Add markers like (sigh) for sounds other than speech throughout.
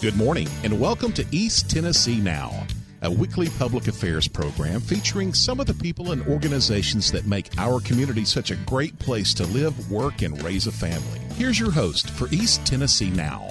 Good morning and welcome to East Tennessee Now, a weekly public affairs program featuring some of the people and organizations that make our community such a great place to live, work, and raise a family. Here's your host for East Tennessee Now.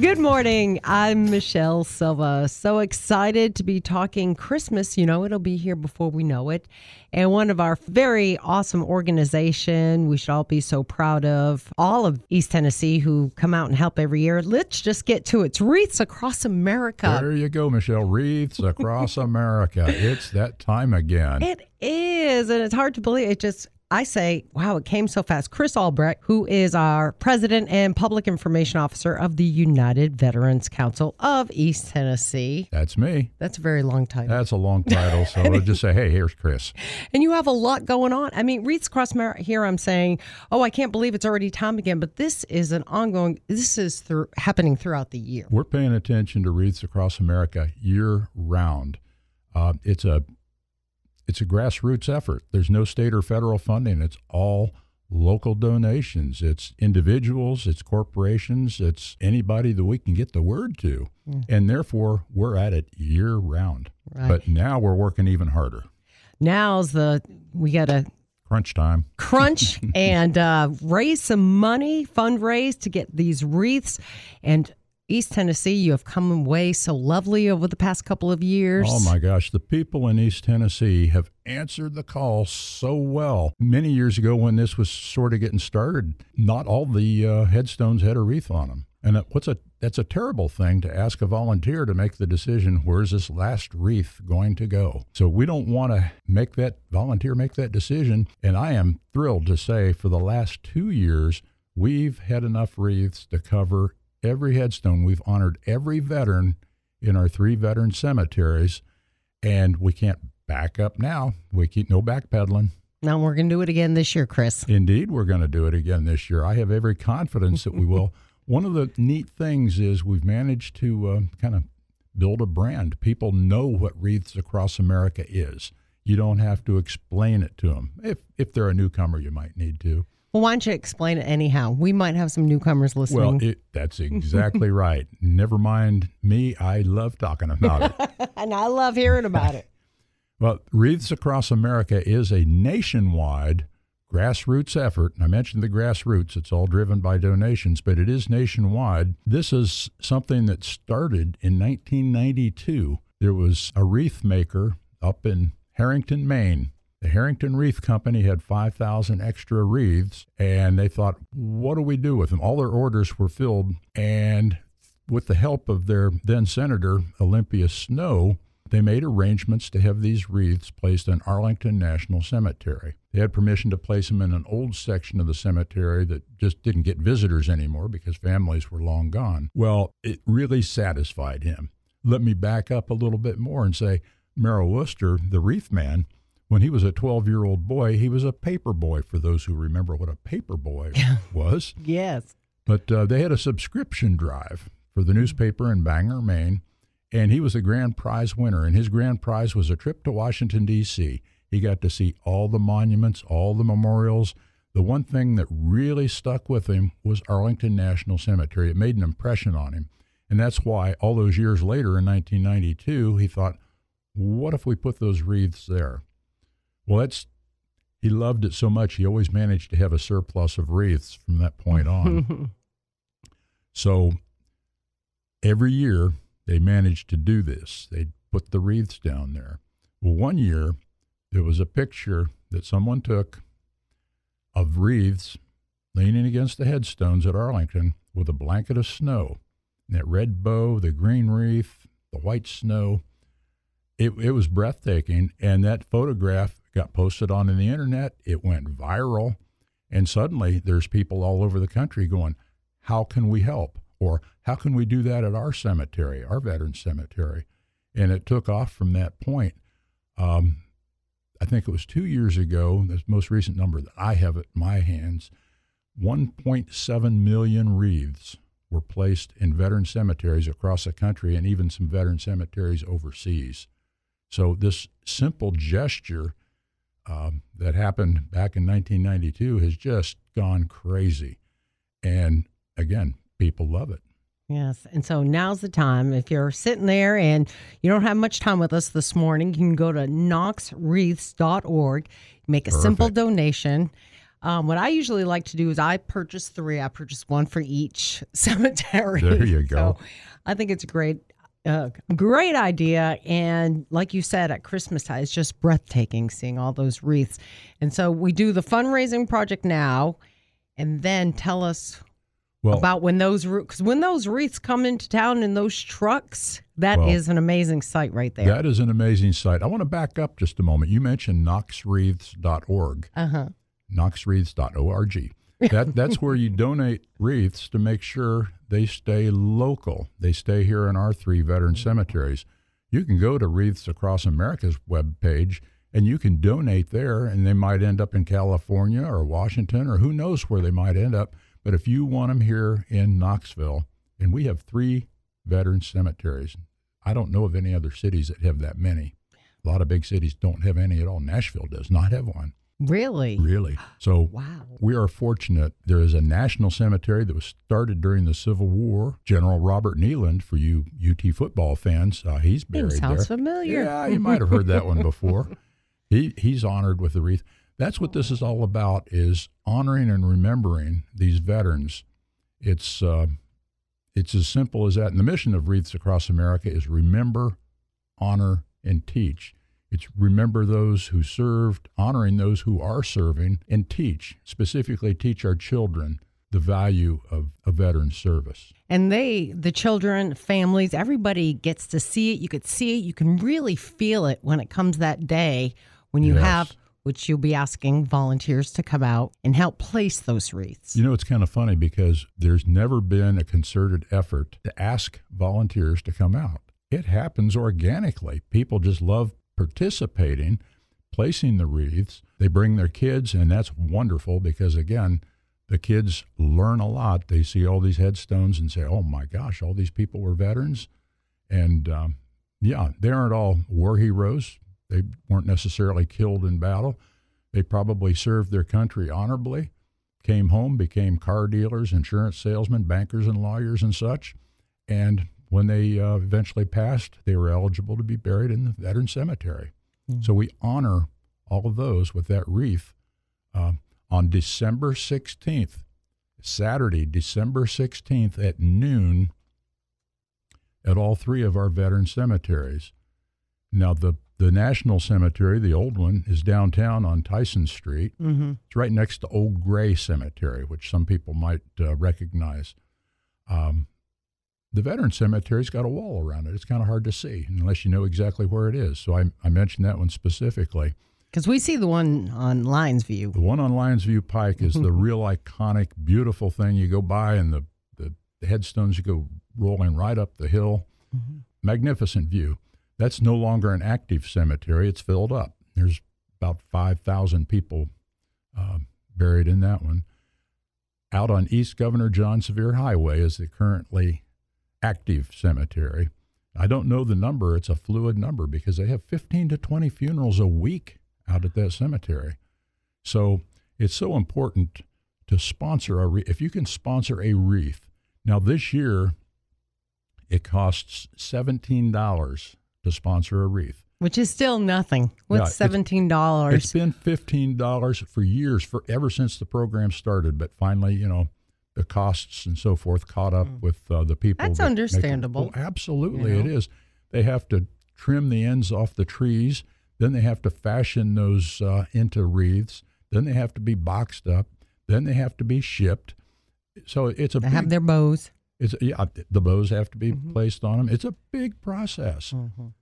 Good morning. I'm Michelle Silva. So excited to be talking Christmas. You know, it'll be here before we know it. And one of our very awesome organization we should all be so proud of, all of East Tennessee who come out and help every year. Let's just get to it. It's Wreaths Across America. There you go, Michelle. Wreaths Across America. It's that time again. It is, and it's hard to believe. It just I say, wow, it came so fast. Chris Albrecht, who is our president and public information officer of the United Veterans Council of East Tennessee. That's me. That's a very long title. That's a long title. So we'll just say, hey, here's Chris. (laughs) And you have a lot going on. I mean, Wreaths Across America, here I'm saying, oh, I can't believe it's already time again, but this is an ongoing, this is through, happening throughout the year. We're paying attention to Wreaths Across America year round. Uh, it's a it's a grassroots effort. There's no state or federal funding. It's all local donations. It's individuals, it's corporations, it's anybody that we can get the word to. And therefore, we're at it year round. Right. But now we're working even harder. Now's the, we got to crunch time. Crunch (laughs) and uh, raise some money, fundraise to get these wreaths. And East Tennessee, you have come away so lovely over the past couple of years. Oh my gosh, the people in East Tennessee have answered the call so well. Many years ago, when this was sort of getting started, not all the uh, headstones had a wreath on them. And what's a that's a terrible thing to ask a volunteer to make the decision where's this last wreath going to go. So we don't want to make that volunteer make that decision. And I am thrilled to say for the last two years we've had enough wreaths to cover every headstone. We've honored every veteran in our three veteran cemeteries, and we can't back up now. We keep no backpedaling. Now we're going to do it again this year, Chris. Indeed, we're going to do it again this year. I have every confidence that we will. (laughs) One of the neat things is we've managed to uh, kind of build a brand. People know what Wreaths Across America is. You don't have to explain it to them. If if they're a newcomer, you might need to. Well, why don't you explain it anyhow? We might have some newcomers listening. Well, it, that's exactly (laughs) right. Never mind me. I love talking about it. (laughs) and I love hearing about it. (laughs) well, Wreaths Across America is a nationwide grassroots effort. I mentioned the grassroots, it's all driven by donations, but it is nationwide. This is something that started in 1992. There was a wreath maker up in Harrington, Maine, the Harrington Wreath Company had 5,000 extra wreaths, and they thought, what do we do with them? All their orders were filled, and with the help of their then Senator, Olympia Snowe, they made arrangements to have these wreaths placed in Arlington National Cemetery. They had permission to place them in an old section of the cemetery that just didn't get visitors anymore because families were long gone. Well, it really satisfied him. Let me back up a little bit more and say Merrill Worcester, the wreath man, when he was a 12 year old boy, he was a paper boy, for those who remember what a paper boy (laughs) was. yes. But uh, they had a subscription drive for the newspaper in Bangor, Maine, and he was a grand prize winner. And his grand prize was a trip to Washington, D.C. He got to see all the monuments, all the memorials. The one thing that really stuck with him was Arlington National Cemetery. It made an impression on him. And that's why all those years later in 1992, he thought, what if we put those wreaths there? Well, that's he loved it so much he always managed to have a surplus of wreaths from that point on. (laughs) so every year they managed to do this. They'd put the wreaths down there. Well, one year there was a picture that someone took of wreaths leaning against the headstones at Arlington with a blanket of snow. And that red bow, the green wreath, the white snow. It, it was breathtaking. And that photograph got posted on the internet. It went viral. And suddenly there's people all over the country going, How can we help? Or how can we do that at our cemetery, our veteran cemetery? And it took off from that point. Um, I think it was two years ago, the most recent number that I have at my hands 1.7 million wreaths were placed in veteran cemeteries across the country and even some veteran cemeteries overseas. So, this simple gesture um, that happened back in 1992 has just gone crazy. And again, people love it. Yes. And so now's the time. If you're sitting there and you don't have much time with us this morning, you can go to knoxwreaths.org, make a simple donation. Um, what I usually like to do is I purchase three. I purchase one for each (laughs) cemetery. There you go. So I think it's a great, uh, great idea. And like you said, at Christmas time, it's just breathtaking seeing all those wreaths. And so we do the fundraising project now, and then tell us Well, about when those because when those wreaths come into town in those trucks, that is Well, an amazing sight right there. that is an amazing site. I want to back up just a moment. You mentioned knoxwreaths.org. Uh huh. knoxwreaths.org. That that's where you donate wreaths to make sure they stay local. They stay here in our three veteran cemeteries. You can go to Wreaths Across America's webpage and you can donate there and they might end up in California or Washington or who knows where they might end up. But if you want them here in Knoxville, and we have three veteran cemeteries. I don't know of any other cities that have that many. A lot of big cities don't have any at all. Nashville does not have one. Really? Really? So Wow. we are fortunate. There is a national cemetery that was started during the Civil War. General Robert Neyland, for you UT football fans, uh, he's buried sounds there. familiar. Yeah, you might have heard that one (laughs) before. He he's honored with the wreath. That's what this is all about: is honoring and remembering these veterans. It's uh, it's as simple as that. And the mission of Wreaths Across America is remember, honor, and teach. It's remember those who served, honoring those who are serving, and teach, specifically teach our children the value of a veteran service. And they, the children, families, everybody gets to see it. You could see it. You can really feel it when it comes that day when you Yes. have, which you'll be asking volunteers to come out and help place those wreaths. You know, it's kind of funny because there's never been a concerted effort to ask volunteers to come out. It happens organically. People just love participating, placing the wreaths. They bring their kids, and that's wonderful because, again, the kids learn a lot. They see all these headstones and say, oh my gosh, all these people were veterans. And um, yeah, they aren't all war heroes. They weren't necessarily killed in battle. They probably served their country honorably came home, became car dealers, insurance salesmen, bankers, and lawyers and such. And when they uh, eventually passed, they were eligible to be buried in the veteran cemetery. So we honor all of those with that wreath uh, on December 16th, Saturday, December 16th at noon at all three of our veteran cemeteries. Now, the, the National Cemetery, the old one, is downtown on Tyson Street. Mm-hmm. It's right next to Old Gray Cemetery, which some people might uh, recognize. Um, the Veteran Cemetery's got a wall around it. It's kind of hard to see unless you know exactly where it is. So I, I mentioned that one specifically. Because we see the one on Lyons View. The one on Lyons View Pike is the (laughs) real iconic, beautiful thing. You go by and the, the, the headstones, you go rolling right up the hill. Magnificent view. That's no longer an active cemetery. It's filled up. There's about 5,000 people uh, buried in that one. Out on East Governor John Sevier Highway is the currently active cemetery. I don't know the number. It's a fluid number because they have 15 to 20 funerals a week out at that cemetery. So it's so important to sponsor a wreath. If you can sponsor a wreath, now this year it costs $17 to sponsor a wreath. Which is still nothing. Yeah, What's it's- seventeen dollars? It's been fifteen dollars for years, for ever since the program started. But finally, you know, the costs and so forth caught up with uh, the people. Mm. That's that make it- understandable, Oh, absolutely, you know? is. They have to trim the ends off the trees. Then they have to fashion those uh, into wreaths. Then they have to be boxed up. Then they have to be shipped. So it's a They big, have their bows. it's yeah, the bows have to be Mm-hmm. placed on them. It's a big process.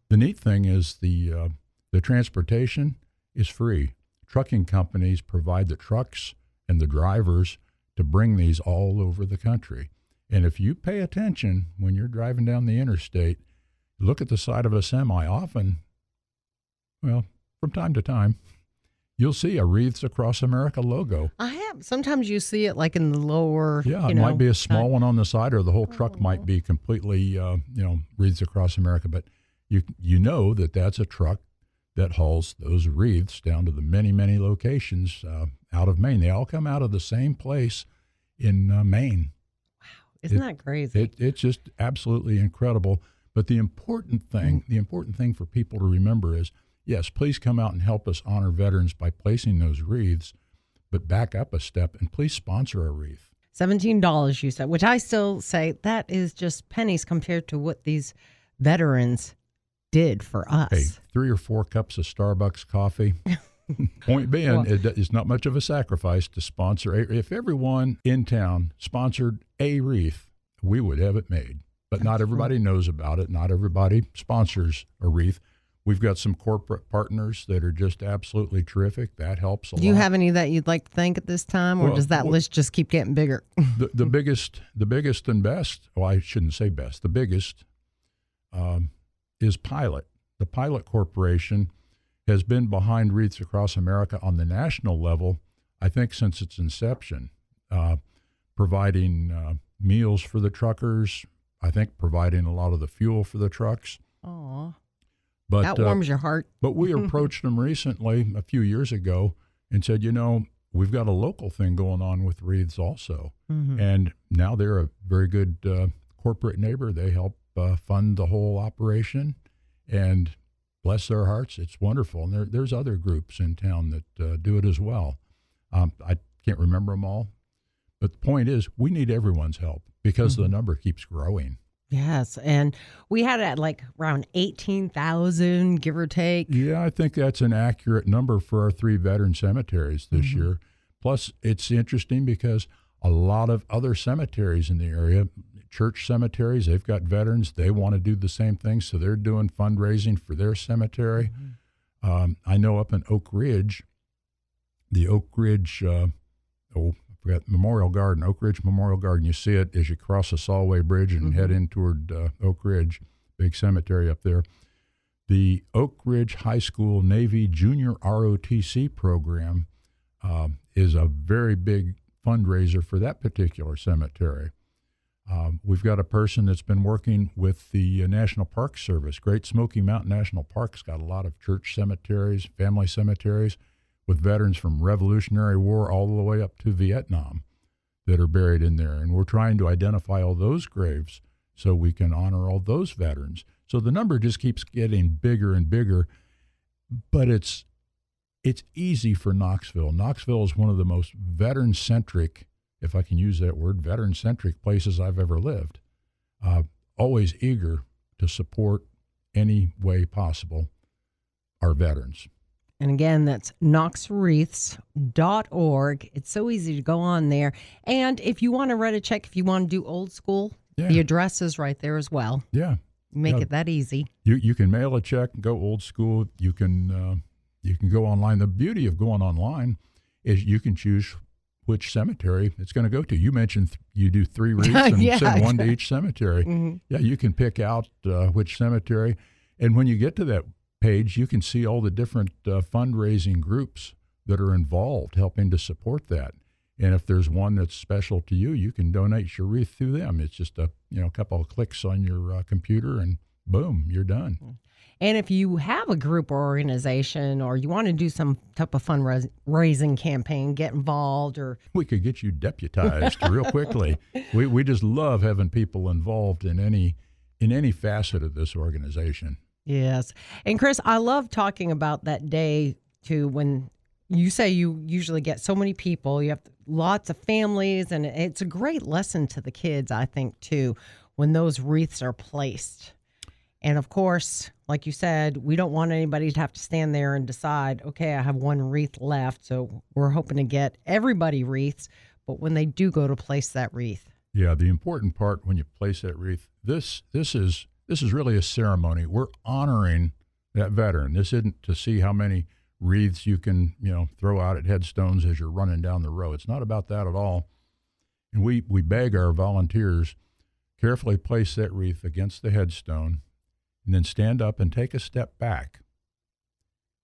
The neat thing is the uh, the transportation is free. Trucking companies provide the trucks and the drivers to bring these all over the country. And if you pay attention when you're driving down the interstate, look at the side of a semi. Often, well, from time to time, you'll see a Wreaths Across America logo. I have. Sometimes you see it like in the lower. Yeah, it know, might be a uh, small one on the side, or the whole truck might be completely, uh, you know, wreaths across America. But you you know that that's a truck that hauls those wreaths down to the many many locations uh, out of Maine. They all come out of the same place in uh, Maine. Wow, isn't It- that crazy? It, it's just absolutely incredible. But the important thing, the important thing for people to remember is, yes, please come out and help us honor veterans by placing those wreaths. But back up a step and please sponsor a wreath. $17 you said, which I still say that is just pennies compared to what these veterans did for us. Hey, three or four cups of Starbucks coffee. (laughs) (laughs) Point being, Well- it, it's not much of a sacrifice to sponsor. A, if everyone in town sponsored a wreath, we would have it made. But not everybody knows about it. Not everybody sponsors a wreath. We've got some corporate partners that are just absolutely terrific. That helps a lot Do you have any that you'd like to thank at this time, or Well, does that well- list just keep getting bigger? (laughs) the, the (laughs) biggest, the biggest and best. Well, I shouldn't say best. The biggest um, is Pilot. The Pilot Corporation has been behind Wreaths Across America on the national level, I think, since its inception, uh, providing uh, meals for the truckers. I think providing a lot of the fuel for the trucks. Aw, But that uh, warms your heart. but we (laughs) approached them recently, a few years ago, and said, you know, we've got a local thing going on with wreaths also. Mhm. And now they're a very good uh, corporate neighbor. They help uh, fund the whole operation, and bless their hearts, it's wonderful. And there, there's other groups in town that uh, do it as well. Um, I can't remember them all, but the point is, we need everyone's help because the number keeps growing. Yes, and we had it at like around eighteen thousand, give or take. Yeah, I think that's an accurate number for our three veteran cemeteries this year. Plus, it's interesting because a lot of other cemeteries in the area, church cemeteries, they've got veterans. They want to do the same thing, so they're doing fundraising for their cemetery. Um, I know up in Oak Ridge, the Oak Ridge, uh, oh, I forgot Memorial Garden, Oak Ridge Memorial Garden. You see it as you cross the Solway Bridge and head in toward uh, Oak Ridge, big cemetery up there. The Oak Ridge High School Navy Junior ROTC program um, is a very big fundraiser for that particular cemetery. Um, we've got a person that's been working with the uh, National Park Service. Great Smoky Mountain National Park's got a lot of church cemeteries, family cemeteries, with veterans from Revolutionary War all the way up to Vietnam that are buried in there. And we're trying to identify all those graves so we can honor all those veterans. So the number just keeps getting bigger and bigger, but it's it's easy for Knoxville. Knoxville is one of the most veteran centric, if I can use that word, veteran centric places I've ever lived. Uh, always eager to support any way possible our veterans. And again, that's knoxwreaths.org. It's so easy to go on there. And if you want to write a check, if you want to do old school, Yeah. the address is right there as well. Yeah, Make Yeah. it that easy. you you can mail a check, go old school. You can uh, you can go online. The beauty of going online is you can choose which cemetery it's going to go to. You mentioned th- you do three (laughs) wreaths and Yeah, send one to each cemetery. Mhm. Yeah, you can pick out uh, which cemetery, and when you get to that page, you can see all the different uh, fundraising groups that are involved helping to support that. And if there's one that's special to you, you can donate your wreath through them. It's just a you know a couple of clicks on your uh, computer, and boom, you're done. And if you have a group or organization or you want to do some type of fundraising campaign, get involved or we could get you deputized real quickly. (laughs) We we just love having people involved in any in any facet of this organization. Yes. And Chris, I love talking about that day too when you say you usually get so many people, you have lots of families, and it's a great lesson to the kids, I think, too, when those wreaths are placed. And of course, like you said, we don't want anybody to have to stand there and decide, okay, I have one wreath left. So we're hoping to get everybody wreaths. But when they do go to place that wreath, Yeah, the important part when you place that wreath, this this is this is really a ceremony. We're honoring that veteran. This isn't to see how many wreaths you can, you know, throw out at headstones as you're running down the row. It's not about that at all. And we we beg our volunteers carefully place that wreath against the headstone and then stand up and take a step back.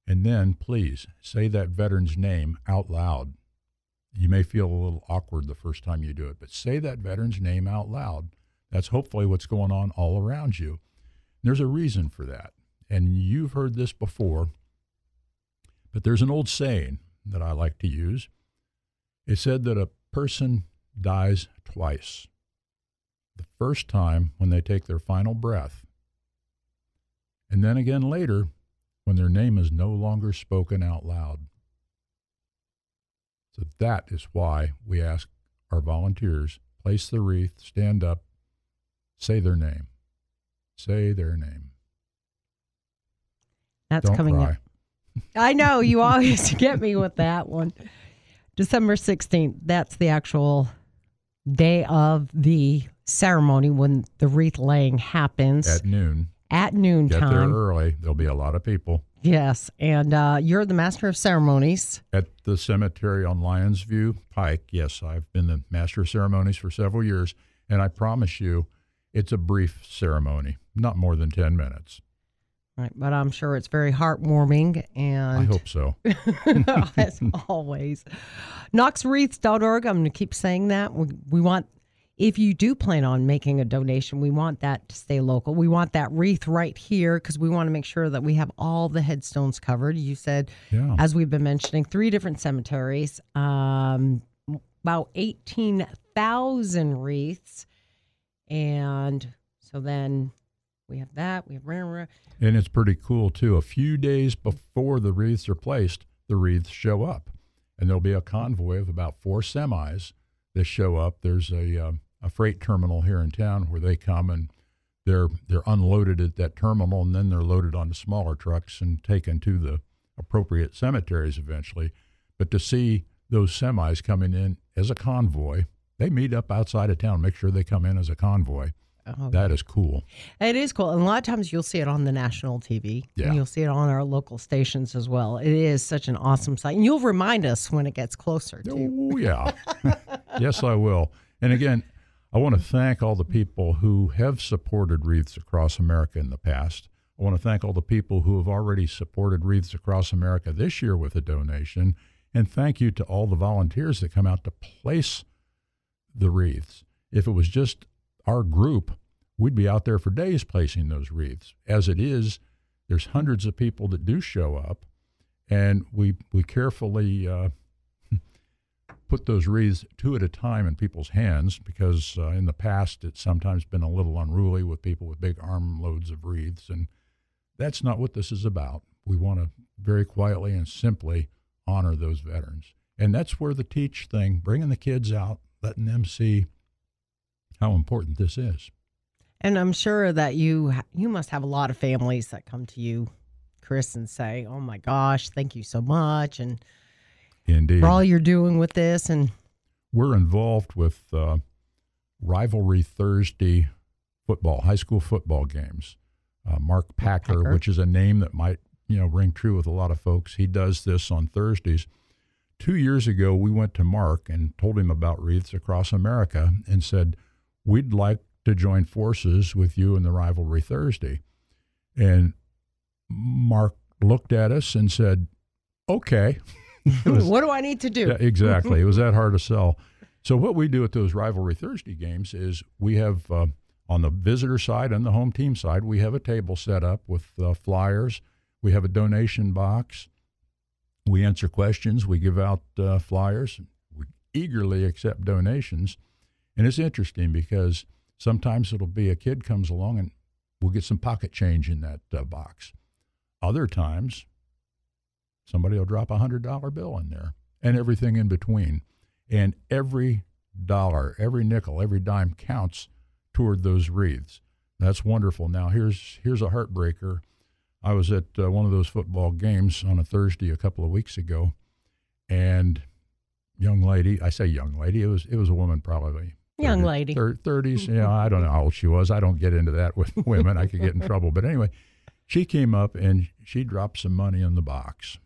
And then please say that veteran's name out loud. You may feel a little awkward the first time you do it, but say that veteran's name out loud. That's hopefully what's going on all around you. There's a reason for that. And you've heard this before, but there's an old saying that I like to use. It said that a person dies twice the first time when they take their final breath, and then again later when their name is no longer spoken out loud. So that is why we ask our volunteers place the wreath, stand up, say their name. Say their name. That's Don't coming cry. up. I know you (laughs) always get me with that one. December 16th, that's the actual day of the ceremony when the wreath laying happens At noon, at get there noontime. early. There'll be a lot of people. Yes, and uh, you're the master of ceremonies. At the cemetery on Lyons View Pike, yes, I've been the master of ceremonies for several years, and I promise you, it's a brief ceremony, not more than 10 minutes. Right, but I'm sure it's very heartwarming and I hope so. (laughs) as always. KnoxWreaths.org. I'm going to keep saying that. We, we want, if you do plan on making a donation, we want that to stay local. We want that wreath right here because we want to make sure that we have all the headstones covered. You said, Yeah. as we've been mentioning, three different cemeteries, um, about 18,000 wreaths. And so then we have that. We have. And it's pretty cool too. A few days before the wreaths are placed, the wreaths show up, and there'll be a convoy of about four semis that show up. There's a um, a freight terminal here in town where they come and they're they're unloaded at that terminal, and then they're loaded onto smaller trucks and taken to the appropriate cemeteries eventually. But to see those semis coming in as a convoy, they meet up outside of town, make sure they come in as a convoy. Oh, That is cool. It is cool. And a lot of times you'll see it on the national TV. Yeah. And you'll see it on our local stations as well. It is such an awesome sight. And you'll remind us when it gets closer oh, too. Oh, yeah. (laughs) yes, I will. And again, I want to thank all the people who have supported Wreaths Across America in the past. I want to thank all the people who have already supported Wreaths Across America this year with a donation. And thank you to all the volunteers that come out to place the wreaths. If it was just our group, we'd be out there for days placing those wreaths. As it is, there's hundreds of people that do show up, and we we carefully uh, put those wreaths two at a time in people's hands because uh, in the past it's sometimes been a little unruly with people with big armloads of wreaths, and that's not what this is about. We want to very quietly and simply honor those veterans, and that's where the teach thing, bringing the kids out, letting them see how important this is. And I'm sure that you you must have a lot of families that come to you, Chris, and say, "Oh my gosh, thank you so much," and Indeed. for all you're doing with this. And we're involved with uh, rivalry Thursday football, high school football games. Uh, Mark Packer, Packer. which is a name that might you know ring true with a lot of folks. He does this on Thursdays. Two years ago, we went to Mark and told him about wreaths across America and said we'd like to join forces with you in the rivalry Thursday. And Mark looked at us and said, "Okay." (laughs) Was- (laughs) what do I need to do? yeah, exactly. (laughs) it was that hard to sell. So what we do at those rivalry Thursday games is we have uh, on the visitor side and the home team side, we have a table set up with uh, flyers. We have a donation box. We answer questions. We give out uh, flyers. We eagerly accept donations, and it's interesting because sometimes it'll be a kid comes along and we'll get some pocket change in that uh, box. Other times, somebody will drop a hundred dollar bill in there and everything in between. And every dollar, every nickel, every dime counts toward those wreaths. That's wonderful. Now here's here's a heartbreaker. I was at uh, one of those football games on a Thursday a couple of weeks ago, and young lady, I say young lady, it was it was a woman probably Young lady. thirties. Yeah, (laughs) I don't know how old she was. I don't get into that with women. I could get in (laughs) trouble. But anyway, she came up and she dropped some money in the box,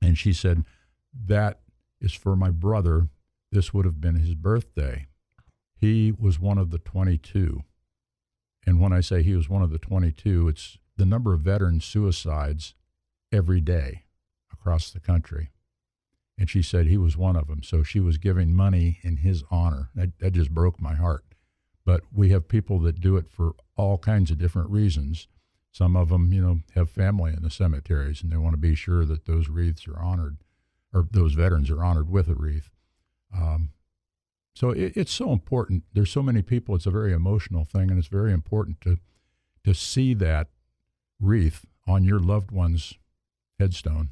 and she said, "That is for my brother. This would have been his birthday. He was one of the twenty-two, and when I say he was one of the twenty-two, it's the number of veteran suicides every day across the country." And she said he was one of them. So she was giving money in his honor. That, that just broke my heart. But we have people that do it for all kinds of different reasons. Some of them, you know, have family in the cemeteries and they want to be sure that those wreaths are honored or those veterans are honored with a wreath. Um, So it, it's so important. There's so many people. It's a very emotional thing, and it's very important to to see that wreath on your loved one's headstone.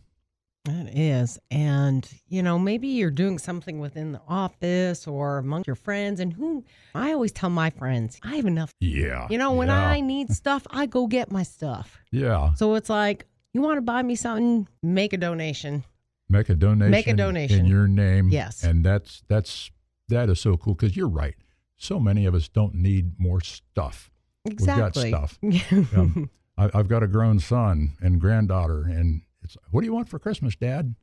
It is. And, you know, maybe you're doing something within the office or among your friends. And who I always tell my friends, I have enough. Yeah. You know, when yeah. I need stuff, I go get my stuff. Yeah. So it's like, you want to buy me something, make a donation. Make a donation. Make a donation. in your name. Yes. And that's that's that is so cool because you're right. So many of us don't need more stuff. Exactly. We've got stuff. (laughs) Um, I, I've got a grown son and granddaughter, and it's what do you want for Christmas, Dad?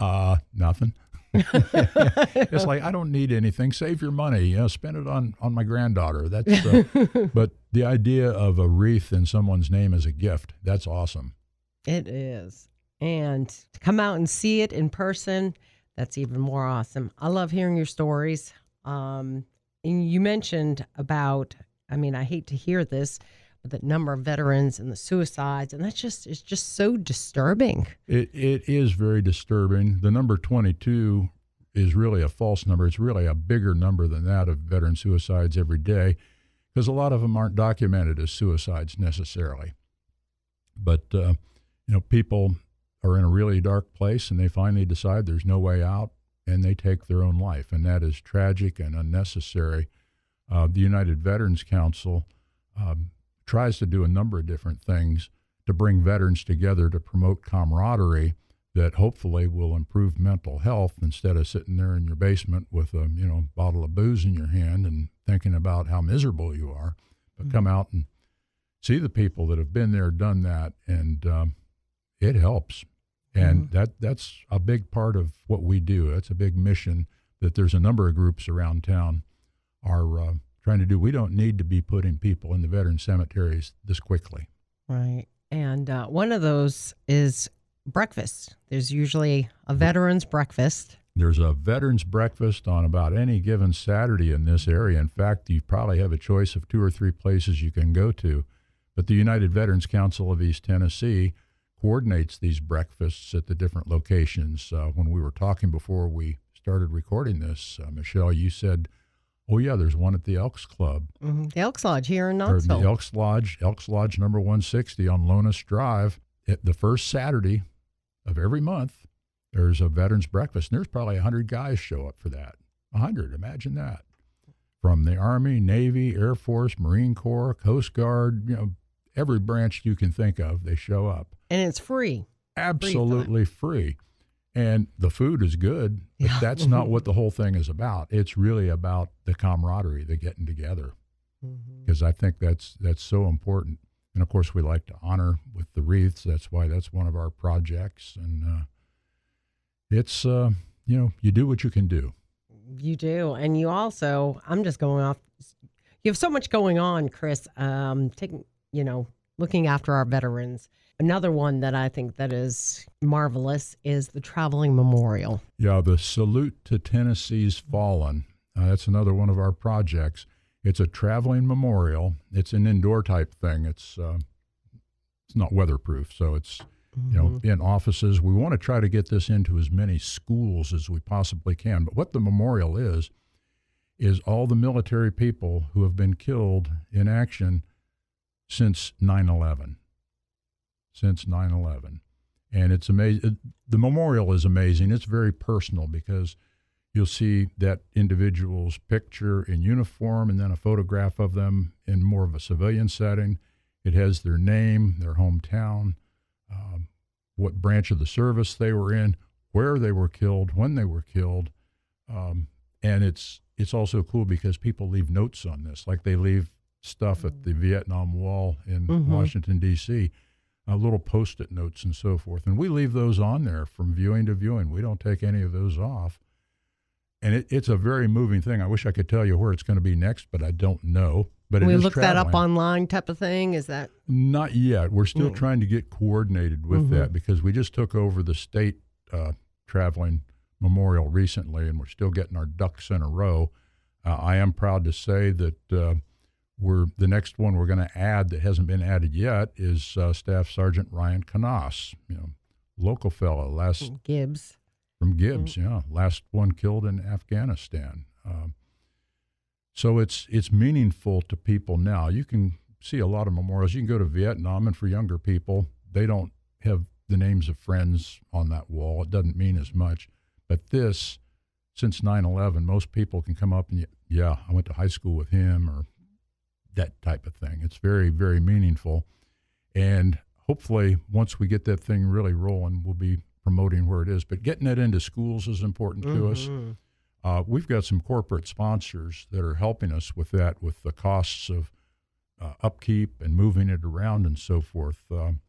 Uh, nothing. (laughs) it's like I don't need anything. Save your money. You know, spend it on on my granddaughter. That's. Uh, (laughs) but the idea of a wreath in someone's name as a gift. That's awesome. It is. And to come out and see it in person, that's even more awesome. I love hearing your stories. Um, and you mentioned about, I mean, I hate to hear this, the number of veterans and the suicides, and that's just, it's just so disturbing. It it is very disturbing. The number twenty two is really a false number. It's really a bigger number than that of veteran suicides every day, because a lot of them aren't documented as suicides necessarily. But uh, you know, people are in a really dark place and they finally decide there's no way out and they take their own life. And that is tragic and unnecessary. Uh, the United Veterans Council um, tries to do a number of different things to bring veterans together to promote camaraderie that hopefully will improve mental health instead of sitting there in your basement with a you know bottle of booze in your hand and thinking about how miserable you are. But come out and see the people that have been there done that and um, it helps. And that that's a big part of what we do. That's a big mission that there's a number of groups around town are uh, trying to do. We don't need to be putting people in the veteran cemeteries this quickly. Right. And uh, one of those is breakfast. There's usually a veterans breakfast. There's a veterans breakfast on about any given Saturday in this area. In fact, you probably have a choice of two or three places you can go to. But the United Veterans Council of East Tennessee coordinates these breakfasts at the different locations. Uh, when we were talking before we started recording this, uh, Michelle, you said, "Oh yeah, there's one at the Elks Club, Mm-hmm. The Elks Lodge here in or the Elks Lodge, Elks Lodge number 160 on Lonas Drive. At the first Saturday of every month, there's a veterans breakfast, and there's probably hundred guys show up for that. hundred, imagine that, from the Army, Navy, Air Force, Marine Corps, Coast Guard, you know, every branch you can think of, they show up and it's free. absolutely free. And the food is good, but Yeah. that's not what the whole thing is about. It's really about the camaraderie, the getting together, because I think that's that's so important. And of course, we like to honor with the wreaths. That's why that's one of our projects. And uh, it's uh, you know you do what you can do. You do. And you also, I'm just going off, you have so much going on, Chris, um, taking, you know, looking after our veterans. Another one that I think that is marvelous is the traveling memorial. Yeah, the salute to Tennessee's fallen. Uh, that's another one of our projects. It's a traveling memorial. It's an indoor type thing. It's uh, it's not weatherproof, so it's you know in offices. We want to try to get this into as many schools as we possibly can. But what the memorial is is all the military people who have been killed in action since 9/11. Since 9/11 and it's amazing. The memorial is amazing. It's very personal because you'll see that individual's picture in uniform and then a photograph of them in more of a civilian setting. It has their name, their hometown, um, what branch of the service they were in, where they were killed, when they were killed, um, and it's it's also cool because people leave notes on this, like they leave stuff at the Vietnam Wall in Mhm. Washington D.C uh, little post-it notes and so forth, and we leave those on there from viewing to viewing. We don't take any of those off, and it, it's a very moving thing. I wish I could tell you where it's going to be next, but I don't know. But it we look that up online type of thing? Is that Not yet. We're still Mm. trying to get coordinated with Mhm. that because we just took over the state uh, traveling memorial recently, and we're still getting our ducks in a row. Uh, I am proud to say that uh, we're the next one we're going to add that hasn't been added yet is uh, Staff Sergeant Ryan Knauss, you know, local fellow, last Gibbs? from Gibbs, yeah, last one killed in Afghanistan. Um, So it's it's meaningful to people now. You can see a lot of memorials. You can go to Vietnam, and for younger people, they don't have the names of friends on that wall. It doesn't mean as much. But this, since 9 11, most people can come up and, yeah, I went to high school with him or that type of thing. It's very, very meaningful. And hopefully, once we get that thing really rolling, we'll be promoting where it is. But getting it into schools is important to us. Mm-hmm. Uh, we've got some corporate sponsors that are helping us with that, with the costs of uh, upkeep and moving it around and so forth. Um,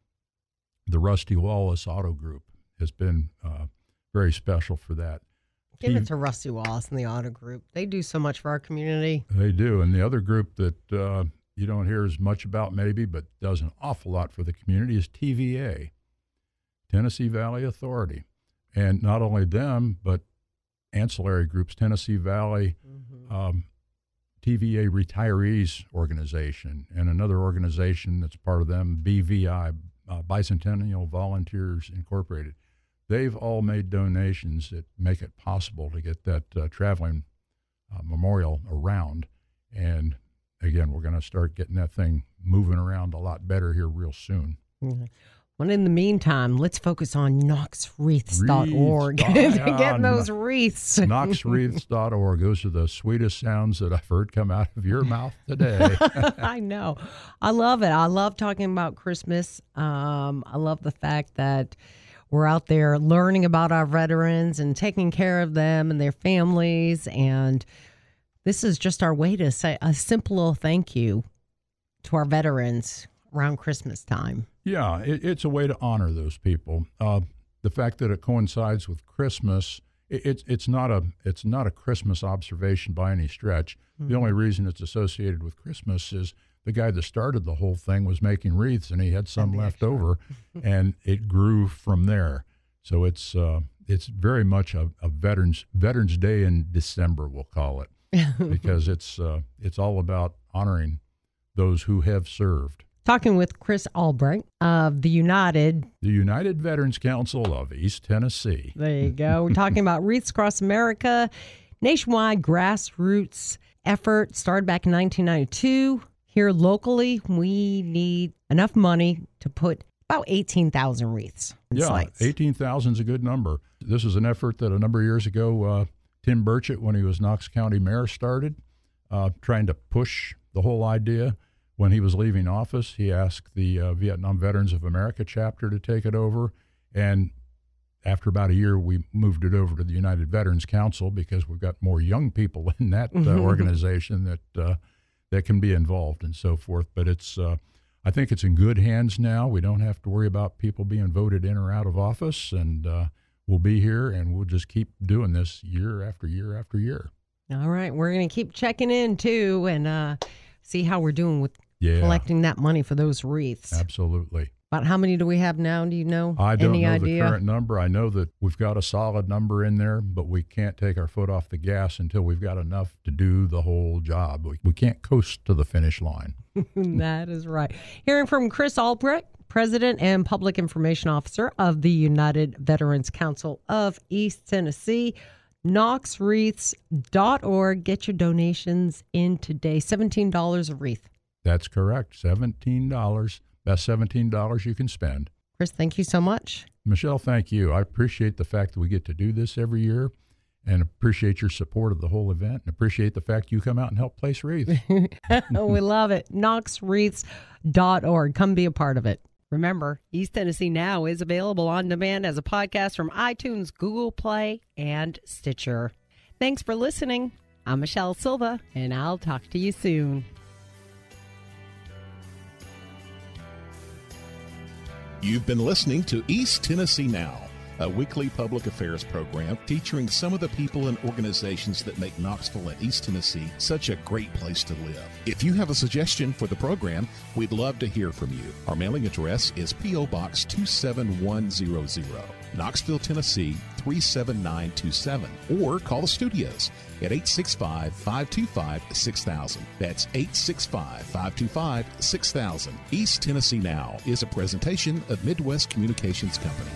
the Rusty Wallace Auto Group has been uh, very special for that. Give T- it to Rusty Wallace and the Auto Group. They do so much for our community. They do. And the other group that uh, you don't hear as much about, maybe, but does an awful lot for the community is TVA, Tennessee Valley Authority. And not only them, but ancillary groups, Tennessee Valley, um, TVA Retirees Organization, and another organization that's part of them, BVI, uh, Bicentennial Volunteers Incorporated. They've all made donations that make it possible to get that uh, traveling uh, memorial around. And again, we're going to start getting that thing moving around a lot better here real soon. Mhm. Well, in the meantime, let's focus on knoxwreaths.org. Wreaths. (laughs) Getting those wreaths. (laughs) knoxwreaths.org. Those are the sweetest sounds that I've heard come out of your mouth today. (laughs) I know. I love it. I love talking about Christmas. Um, I love the fact that we're out there learning about our veterans and taking care of them and their families. And this is just our way to say a simple little thank you to our veterans around Christmas time. Yeah, it, it's a way to honor those people. Uh, the fact that it coincides with Christmas, it, it's it's not a it's not a Christmas observation by any stretch. The only reason it's associated with Christmas is the guy that started the whole thing was making wreaths, and he had some left extra. over, (laughs) and it grew from there. So it's uh, it's very much a, a veterans Veterans Day in December, we'll call it, (laughs) because it's uh, it's all about honoring those who have served. Talking with Chris Albrecht of the United The United Veterans Council of East Tennessee. There you go. We're talking about (laughs) Wreaths Across America, nationwide grassroots effort started back in 1992. Here locally, we need enough money to put about 18,000 wreaths in Yeah, 18,000 is a good number. This is an effort that a number of years ago, uh, Tim Burchett, when he was Knox County mayor, started, uh, trying to push the whole idea. When he was leaving office, he asked the uh, Vietnam Veterans of America chapter to take it over. And after about a year, we moved it over to the United Veterans Council because we've got more young people (laughs) in that uh, organization that uh, that can be involved and so forth. But it's, uh, I think it's in good hands now. We don't have to worry about people being voted in or out of office, and uh, we'll be here and we'll just keep doing this year after year after year. All right. We're going to keep checking in too and uh, see how we're doing with Yeah, collecting that money for those wreaths. absolutely. About how many do we have now? Do you know? I don't Any know idea? the current number. I know that we've got a solid number in there, but we can't take our foot off the gas until we've got enough to do the whole job. We, we can't coast to the finish line. (laughs) that is right. Hearing from Chris Albrecht, President and Public Information Officer of the United Veterans Council of East Tennessee. KnoxWreaths.org. Get your donations in today. $17 a wreath. That's correct. $17. Best $17 you can spend. Chris, thank you so much. Michelle, thank you. I appreciate the fact that we get to do this every year and appreciate your support of the whole event and appreciate the fact you come out and help place wreaths. (laughs) we love it. KnoxWreaths.org. Come be a part of it. Remember, East Tennessee Now is available on demand as a podcast from iTunes, Google Play, and Stitcher. Thanks for listening. I'm Michelle Silva, and I'll talk to you soon. You've been listening to East Tennessee Now, a weekly public affairs program featuring some of the people and organizations that make Knoxville and East Tennessee such a great place to live. If you have a suggestion for the program, we'd love to hear from you. Our mailing address is P.O. Box 27100, Knoxville, Tennessee 37927, or call the studios at 865 525 6000. That's 865 525 6000. East Tennessee Now is a presentation of Midwest Communications Company.